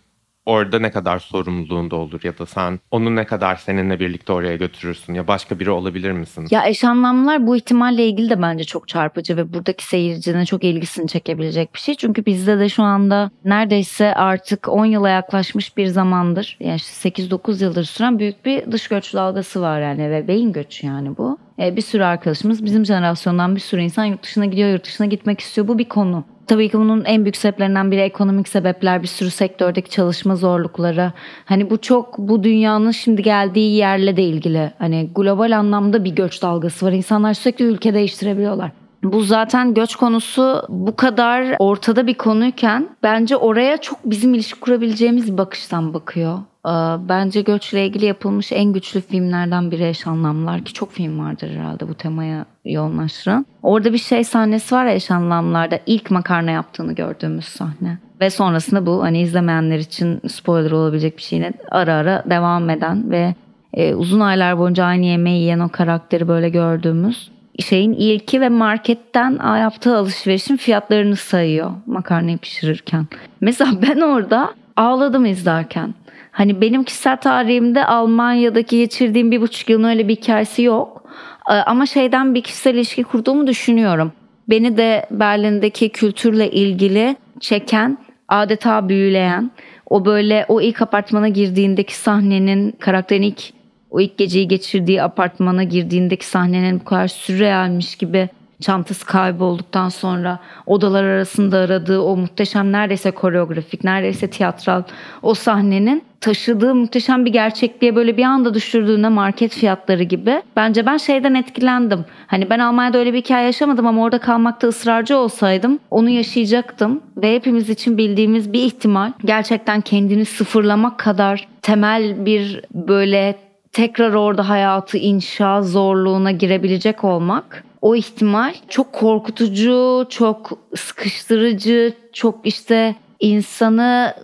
orada ne kadar sorumluluğunda olur ya da sen onu ne kadar seninle birlikte oraya götürürsün ya başka biri olabilir misin? Ya eş anlamlar bu ihtimalle ilgili de bence çok çarpıcı ve buradaki seyircinin çok ilgisini çekebilecek bir şey. Çünkü bizde de şu anda neredeyse artık 10 yıla yaklaşmış bir zamandır yani işte 8-9 yıldır süren büyük bir dış göç dalgası var yani ve beyin göçü yani bu. E, bir sürü arkadaşımız bizim jenerasyondan bir sürü insan yurt dışına gidiyor yurt dışına gitmek istiyor. Bu bir konu. Tabii ki bunun en büyük sebeplerinden biri ekonomik sebepler, bir sürü sektördeki çalışma zorlukları. Hani bu çok bu dünyanın şimdi geldiği yerle de ilgili. Hani global anlamda bir göç dalgası var. İnsanlar sürekli ülke değiştirebiliyorlar. Bu zaten göç konusu bu kadar ortada bir konuyken bence oraya çok bizim ilişki kurabileceğimiz bir bakıştan bakıyor. Ee, Bence göçle ilgili yapılmış en güçlü filmlerden biri Eş Anlamlar ki çok film vardır herhalde bu temaya yoğunlaştıran. Orada bir şey sahnesi var ya Eş Anlamlar'da ilk makarna yaptığını gördüğümüz sahne. Ve sonrasında bu hani izlemeyenler için spoiler olabilecek bir şeyine ara ara devam eden ve e, uzun aylar boyunca aynı yemeği yiyen o karakteri böyle gördüğümüz şeyin ilki ve marketten yaptığı alışverişin fiyatlarını sayıyor makarnayı pişirirken. Mesela ben orada ağladım izlerken. Hani benim kişisel tarihimde Almanya'daki geçirdiğim bir buçuk yılın öyle bir hikayesi yok. Ee, Ama şeyden bir kişisel ilişki kurduğumu düşünüyorum. Beni de Berlin'deki kültürle ilgili çeken, adeta büyüleyen, o böyle o ilk apartmana girdiğindeki sahnenin karakterin ilk o ilk geceyi geçirdiği apartmana girdiğindeki sahnenin bu kadar sürrealmiş gibi çantası kaybolduktan sonra odalar arasında aradığı o muhteşem neredeyse koreografik, neredeyse tiyatral o sahnenin taşıdığı muhteşem bir gerçekliğe böyle bir anda düşürdüğünde market fiyatları gibi. Bence ben şeyden etkilendim. Hani ben Almanya'da öyle bir hikaye yaşamadım ama orada kalmakta ısrarcı olsaydım onu yaşayacaktım. Ve hepimiz için bildiğimiz bir ihtimal gerçekten kendini sıfırlamak kadar temel bir böyle tekrar orada hayatı inşa zorluğuna girebilecek olmak o ihtimal çok korkutucu, çok sıkıştırıcı, çok işte insanı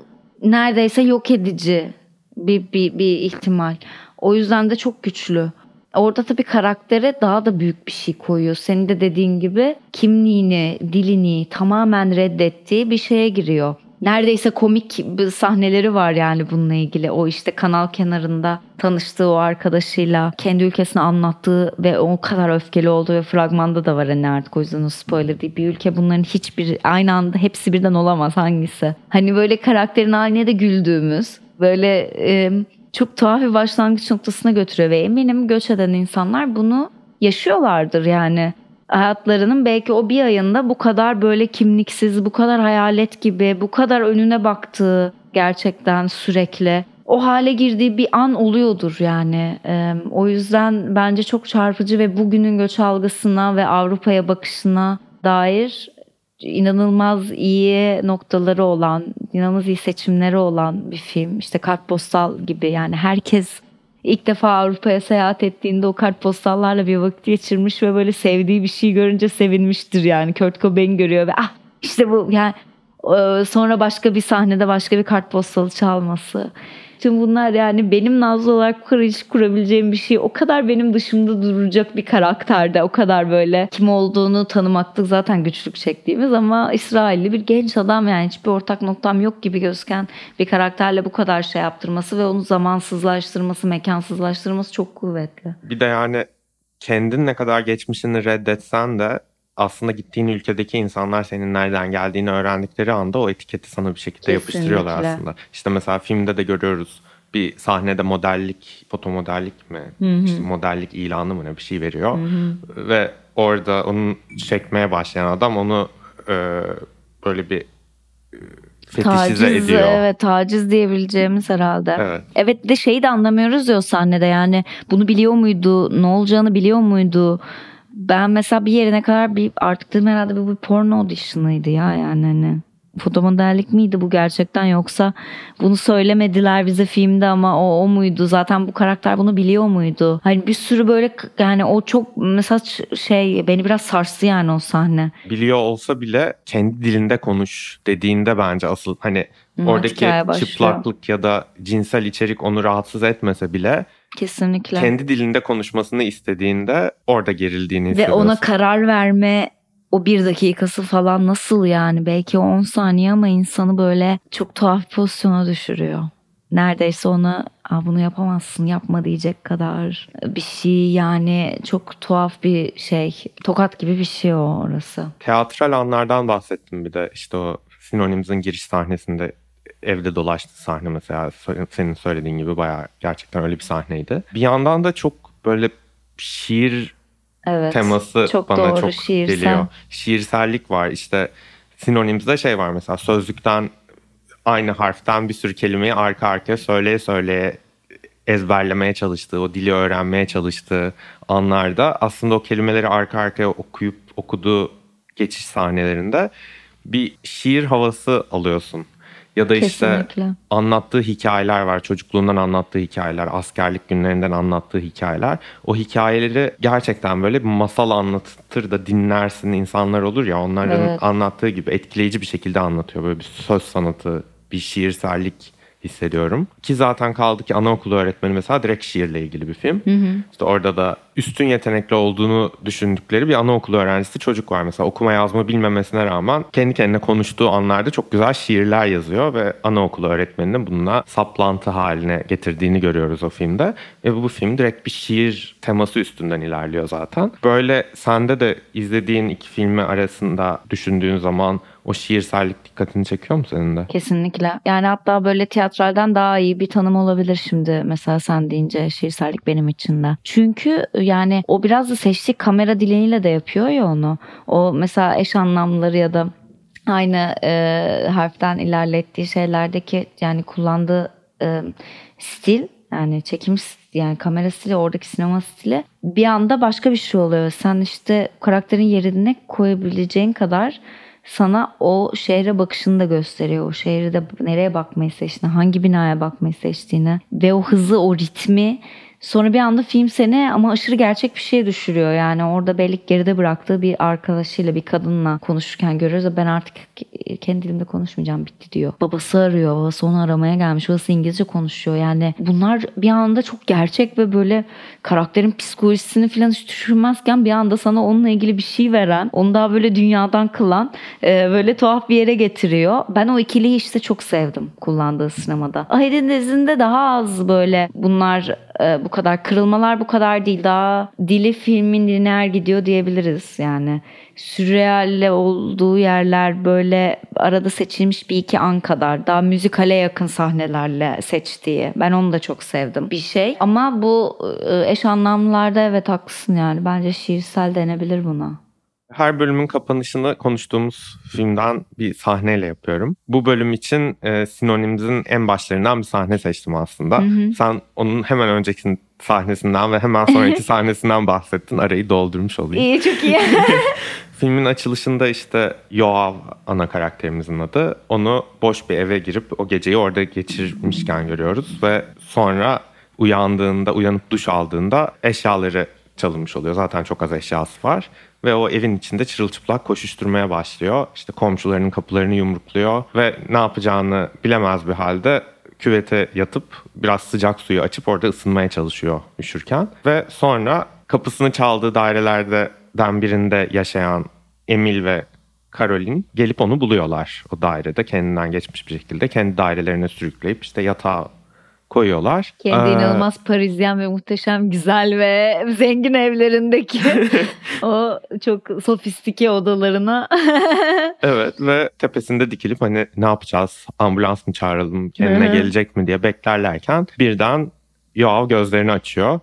neredeyse yok edici bir, bir, bir ihtimal. O yüzden de çok güçlü. Orada tabii karaktere daha da büyük bir şey koyuyor. Senin de dediğin gibi kimliğini, dilini tamamen reddettiği bir şeye giriyor. Neredeyse komik sahneleri var yani bununla ilgili. O işte kanal kenarında tanıştığı o arkadaşıyla kendi ülkesini anlattığı ve o kadar öfkeli olduğu ve fragmanda da var hani artık o yüzden o spoiler değil. Bir ülke bunların hiçbir aynı anda hepsi birden olamaz hangisi. Hani böyle karakterin haline de güldüğümüz böyle e, çok tuhaf bir başlangıç noktasına götürüyor ve eminim göç eden insanlar bunu yaşıyorlardır yani hayatlarının belki o bir ayında bu kadar böyle kimliksiz, bu kadar hayalet gibi, bu kadar önüne baktığı gerçekten sürekli o hale girdiği bir an oluyordur yani. Ee, o yüzden bence çok çarpıcı ve bugünün göç algısına ve Avrupa'ya bakışına dair inanılmaz iyi noktaları olan, inanılmaz iyi seçimleri olan bir film. İşte Kartpostal gibi yani herkes ilk defa Avrupa'ya seyahat ettiğinde o kartpostallarla bir vakit geçirmiş ve böyle sevdiği bir şey görünce sevinmiştir yani. Kurt Cobain görüyor ve ah işte bu yani sonra başka bir sahnede başka bir kartpostalı çalması. Tüm bunlar yani benim Nazlı olarak bu kurabileceğim bir şey. O kadar benim dışımda duracak bir karakterde. O kadar böyle kim olduğunu tanımakta zaten güçlük çektiğimiz ama İsrailli bir genç adam yani hiçbir ortak noktam yok gibi gözüken bir karakterle bu kadar şey yaptırması ve onu zamansızlaştırması, mekansızlaştırması çok kuvvetli. Bir de yani kendin ne kadar geçmişini reddetsen de aslında gittiğin ülkedeki insanlar senin nereden geldiğini öğrendikleri anda o etiketi sana bir şekilde Kesinlikle. yapıştırıyorlar aslında. İşte mesela filmde de görüyoruz bir sahnede modellik, fotomodellik mi, işte modellik ilanı mı ne bir şey veriyor. Ve orada onu çekmeye başlayan adam onu e, böyle bir e, fetişize Taciz, ediyor. evet taciz diyebileceğimiz herhalde. Evet. Evet de şeyi de anlamıyoruz ya o sahnede yani bunu biliyor muydu, ne olacağını biliyor muydu? Ben mesela bir yerine kadar bir artık dedim herhalde bu bir porno audition'ıydı ya yani hani. Fotomodellik miydi bu gerçekten yoksa bunu söylemediler bize filmde ama o o muydu? Zaten bu karakter bunu biliyor muydu? Hani bir sürü böyle yani o çok mesela şey beni biraz sarstı yani o sahne. Biliyor olsa bile kendi dilinde konuş dediğinde bence asıl hani Hı, oradaki çıplaklık ya da cinsel içerik onu rahatsız etmese bile Kesinlikle. kendi dilinde konuşmasını istediğinde orada gerildiğini Ve ona karar verme o bir dakikası falan nasıl yani belki 10 saniye ama insanı böyle çok tuhaf pozisyona düşürüyor. Neredeyse ona bunu yapamazsın yapma diyecek kadar bir şey yani çok tuhaf bir şey tokat gibi bir şey o orası. Teatral anlardan bahsettim bir de işte o Sinonims'in giriş sahnesinde evde dolaştı sahne mesela senin söylediğin gibi bayağı gerçekten öyle bir sahneydi. Bir yandan da çok böyle şiir Evet. teması Çok bana doğru, çok şiirsel. geliyor. Şiirsellik var işte sinonimizde şey var mesela sözlükten aynı harften bir sürü kelimeyi arka arkaya söyleye söyleye ezberlemeye çalıştığı, o dili öğrenmeye çalıştığı anlarda aslında o kelimeleri arka arkaya okuyup okuduğu geçiş sahnelerinde bir şiir havası alıyorsun. Ya da işte Kesinlikle. anlattığı hikayeler var. Çocukluğundan anlattığı hikayeler, askerlik günlerinden anlattığı hikayeler. O hikayeleri gerçekten böyle masal anlatır da dinlersin insanlar olur ya onların Evet. anlattığı gibi etkileyici bir şekilde anlatıyor. Böyle bir söz sanatı, bir şiirsellik hissediyorum. Ki zaten kaldı ki anaokulu öğretmeni mesela direkt şiirle ilgili bir film. İşte orada da üstün yetenekli olduğunu düşündükleri bir anaokulu öğrencisi çocuk var mesela. Okuma yazma bilmemesine rağmen kendi kendine konuştuğu anlarda çok güzel şiirler yazıyor ve anaokulu öğretmeninin bununla saplantı haline getirdiğini görüyoruz o filmde. Ve bu film direkt bir şiir teması üstünden ilerliyor zaten. Böyle sende de izlediğin iki filmi arasında düşündüğün zaman o şiirsellik dikkatini çekiyor mu senin de? Kesinlikle. Yani hatta böyle tiyatralden daha iyi bir tanım olabilir şimdi mesela sen deyince şiirsellik benim için de. Çünkü yani o biraz da seçtiği kamera diliyle de yapıyor ya onu. O mesela eş anlamları ya da aynı e, harften ilerlettiği şeylerdeki yani kullandığı e, stil yani çekim yani kamera stili oradaki sinema stili bir anda başka bir şey oluyor. Sen işte karakterin yerine koyabileceğin kadar sana o şehre bakışını da gösteriyor. O şehirde nereye bakmayı seçtiğini, hangi binaya bakmayı seçtiğini ve o hızı, o ritmi Sonra bir anda film seni ama aşırı gerçek bir şeye düşürüyor. Yani orada belli geride bıraktığı bir arkadaşıyla bir kadınla konuşurken görüyoruz da ben artık kendi dilimde konuşmayacağım bitti diyor. Babası arıyor. Babası onu aramaya gelmiş. Babası İngilizce konuşuyor. Yani bunlar bir anda çok gerçek ve böyle karakterin psikolojisini falan hiç düşünmezken bir anda sana onunla ilgili bir şey veren, onu daha böyle dünyadan kılan e, böyle tuhaf bir yere getiriyor. Ben o ikiliyi işte çok sevdim kullandığı sinemada. Ahed'in dizinde daha az böyle bunlar e, bu kadar kırılmalar bu kadar değil. Daha dili filmin lineer gidiyor diyebiliriz yani. Sürrealle olduğu yerler böyle arada seçilmiş bir iki an kadar daha müzikale yakın sahnelerle seçtiği. Ben onu da çok sevdim bir şey. Ama bu e, eş anlamlarda evet haklısın yani. Bence şiirsel denebilir buna. Her bölümün kapanışını konuştuğumuz filmden bir sahneyle yapıyorum. Bu bölüm için e, sinonimizin en başlarından bir sahne seçtim aslında. Hı hı. Sen onun hemen önceki sahnesinden ve hemen sonraki sahnesinden bahsettin. Arayı doldurmuş olayım. İyi çok iyi. Filmin açılışında işte Yoav ana karakterimizin adı. Onu boş bir eve girip o geceyi orada geçirmişken görüyoruz ve sonra uyandığında, uyanıp duş aldığında eşyaları çalınmış oluyor. Zaten çok az eşyası var ve o evin içinde çırılçıplak koşuşturmaya başlıyor. İşte komşularının kapılarını yumrukluyor ve ne yapacağını bilemez bir halde küvete yatıp biraz sıcak suyu açıp orada ısınmaya çalışıyor üşürken. Ve sonra kapısını çaldığı dairelerden birinde yaşayan Emil ve Caroline gelip onu buluyorlar o dairede kendinden geçmiş bir şekilde kendi dairelerine sürükleyip işte yatağa koyuyorlar. Kendi Ee, inanılmaz Parisyen ve muhteşem güzel ve zengin evlerindeki o çok sofistike odalarına Evet ve tepesinde dikilip hani ne yapacağız ambulans mı çağıralım kendine gelecek mi diye beklerlerken birden Yoav gözlerini açıyor.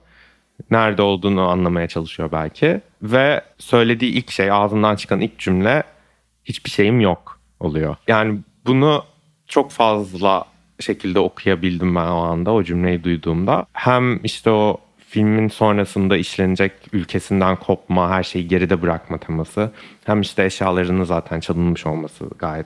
Nerede olduğunu anlamaya çalışıyor belki. Ve söylediği ilk şey ağzından çıkan ilk cümle hiçbir şeyim yok oluyor. Yani bunu çok fazla şekilde okuyabildim ben o anda o cümleyi duyduğumda. Hem işte o filmin sonrasında işlenecek ülkesinden kopma, her şeyi geride bırakma teması. Hem işte eşyalarının zaten çalınmış olması gayet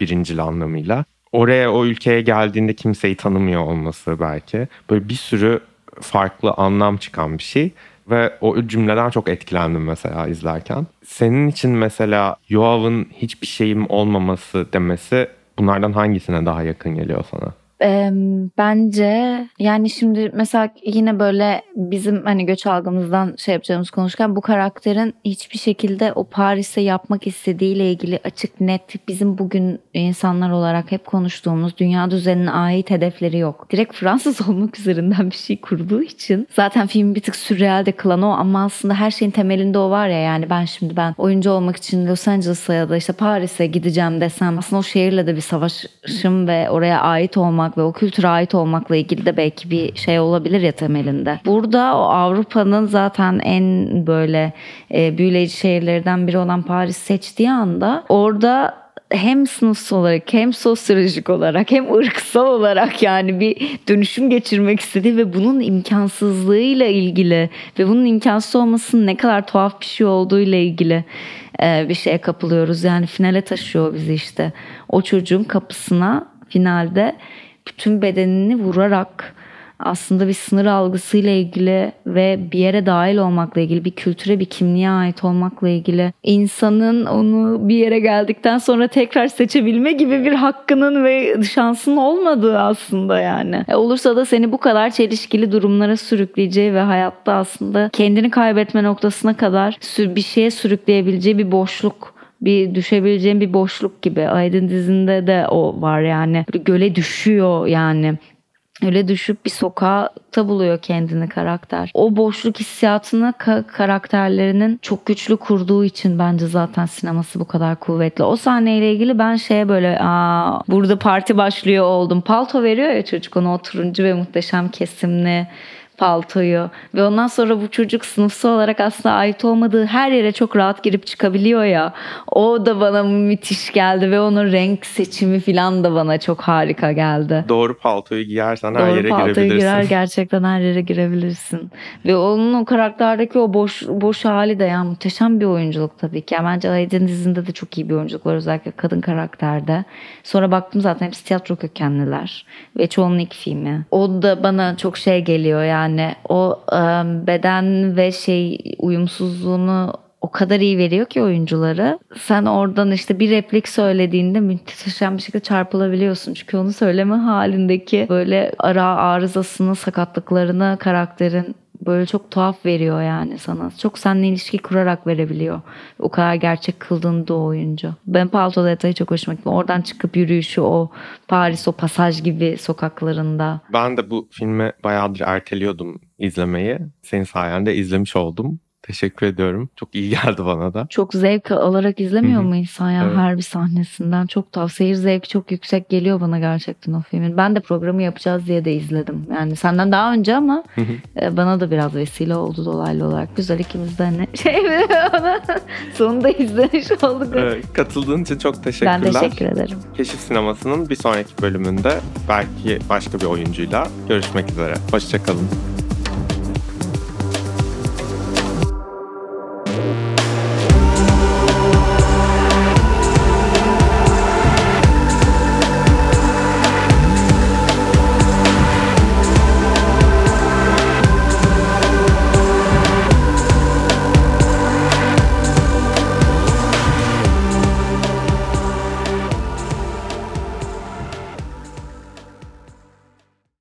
birincil anlamıyla. Oraya o ülkeye geldiğinde kimseyi tanımıyor olması belki. Böyle bir sürü farklı anlam çıkan bir şey. Ve o cümleden çok etkilendim mesela izlerken. Senin için mesela Yoav'ın hiçbir şeyim olmaması demesi bunlardan hangisine daha yakın geliyor sana? Eee, bence yani şimdi mesela yine böyle bizim hani göç algımızdan şey yapacağımız konuşurken bu karakterin hiçbir şekilde o Paris'e yapmak istediğiyle ilgili açık net bizim bugün insanlar olarak hep konuştuğumuz dünya düzenine ait hedefleri yok. Direkt Fransız olmak üzerinden bir şey kurduğu için zaten film bir tık sürreal de kılan o ama aslında her şeyin temelinde o var ya yani ben şimdi ben oyuncu olmak için Los Angeles'a ya da işte Paris'e gideceğim desem aslında o şehirle de bir savaşım ve oraya ait olmak olmak ve o kültüre ait olmakla ilgili de belki bir şey olabilir ya temelinde. Burada o Avrupa'nın zaten en böyle e, büyüleyici şehirlerden biri olan Paris seçtiği anda orada hem sınıfsal olarak hem sosyolojik olarak hem ırksal olarak yani bir dönüşüm geçirmek istediği ve bunun imkansızlığıyla ilgili ve bunun imkansız olmasının ne kadar tuhaf bir şey olduğuyla ilgili e, bir şeye kapılıyoruz. Yani finale taşıyor bizi işte. O çocuğun kapısına finalde bütün bedenini vurarak aslında bir sınır algısıyla ilgili ve bir yere dahil olmakla ilgili, bir kültüre, bir kimliğe ait olmakla ilgili insanın onu bir yere geldikten sonra tekrar seçebilme gibi bir hakkının ve şansının olmadığı aslında yani. E olursa da seni bu kadar çelişkili durumlara sürükleyeceği ve hayatta aslında kendini kaybetme noktasına kadar bir şeye sürükleyebileceği bir boşluk bir düşebileceğin bir boşluk gibi. Aydın dizinde de o var yani. Böyle göle düşüyor yani. Öyle düşüp bir sokakta buluyor kendini karakter. O boşluk hissiyatını ka- karakterlerinin çok güçlü kurduğu için bence zaten sineması bu kadar kuvvetli. O sahneyle ilgili ben şeye böyle aa burada parti başlıyor oldum. Palto veriyor ya çocuk ona o turuncu ve muhteşem kesimli paltoyu ve ondan sonra bu çocuk sınıfsal olarak aslında ait olmadığı her yere çok rahat girip çıkabiliyor ya o da bana müthiş geldi ve onun renk seçimi falan da bana çok harika geldi. Doğru paltoyu giyersen her Doğru yere paltoya girebilirsin. girer gerçekten her yere girebilirsin. Ve onun o karakterdeki o boş boş hali de ya muhteşem bir oyunculuk tabii ki. Yani bence Aydın dizinde de çok iyi bir oyunculuk var özellikle kadın karakterde. Sonra baktım zaten hepsi tiyatro kökenliler ve çoğunun ilk filmi. O da bana çok şey geliyor yani o e, beden ve şey uyumsuzluğunu o kadar iyi veriyor ki oyuncuları. Sen oradan işte bir replik söylediğinde muhteşem bir şekilde çarpılabiliyorsun. Çünkü onu söyleme halindeki böyle ara arızasını, sakatlıklarını karakterin böyle çok tuhaf veriyor yani sana. Çok seninle ilişki kurarak verebiliyor. O kadar gerçek kıldığında o oyuncu. Ben palto detayı çok hoşuma gitti. Oradan çıkıp yürüyüşü o Paris o pasaj gibi sokaklarında. Ben de bu filmi bayağıdır erteliyordum izlemeyi. Senin sayende izlemiş oldum. Teşekkür ediyorum. Çok iyi geldi bana da. Çok zevk alarak izlemiyor Hı hı. mu insan ya Evet. her bir sahnesinden? Çok tav seyir zevki çok yüksek geliyor bana gerçekten o filmin. Ben de programı yapacağız diye de izledim. Yani senden daha önce ama Hı hı. e, bana da biraz vesile oldu dolaylı olarak. Güzel ikimiz de hani şey onu sonunda izlemiş olduk. Evet, katıldığın için çok ben teşekkürler. teşekkür ederim. Keşif Sineması'nın bir sonraki bölümünde belki başka bir oyuncuyla görüşmek üzere. Hoşçakalın.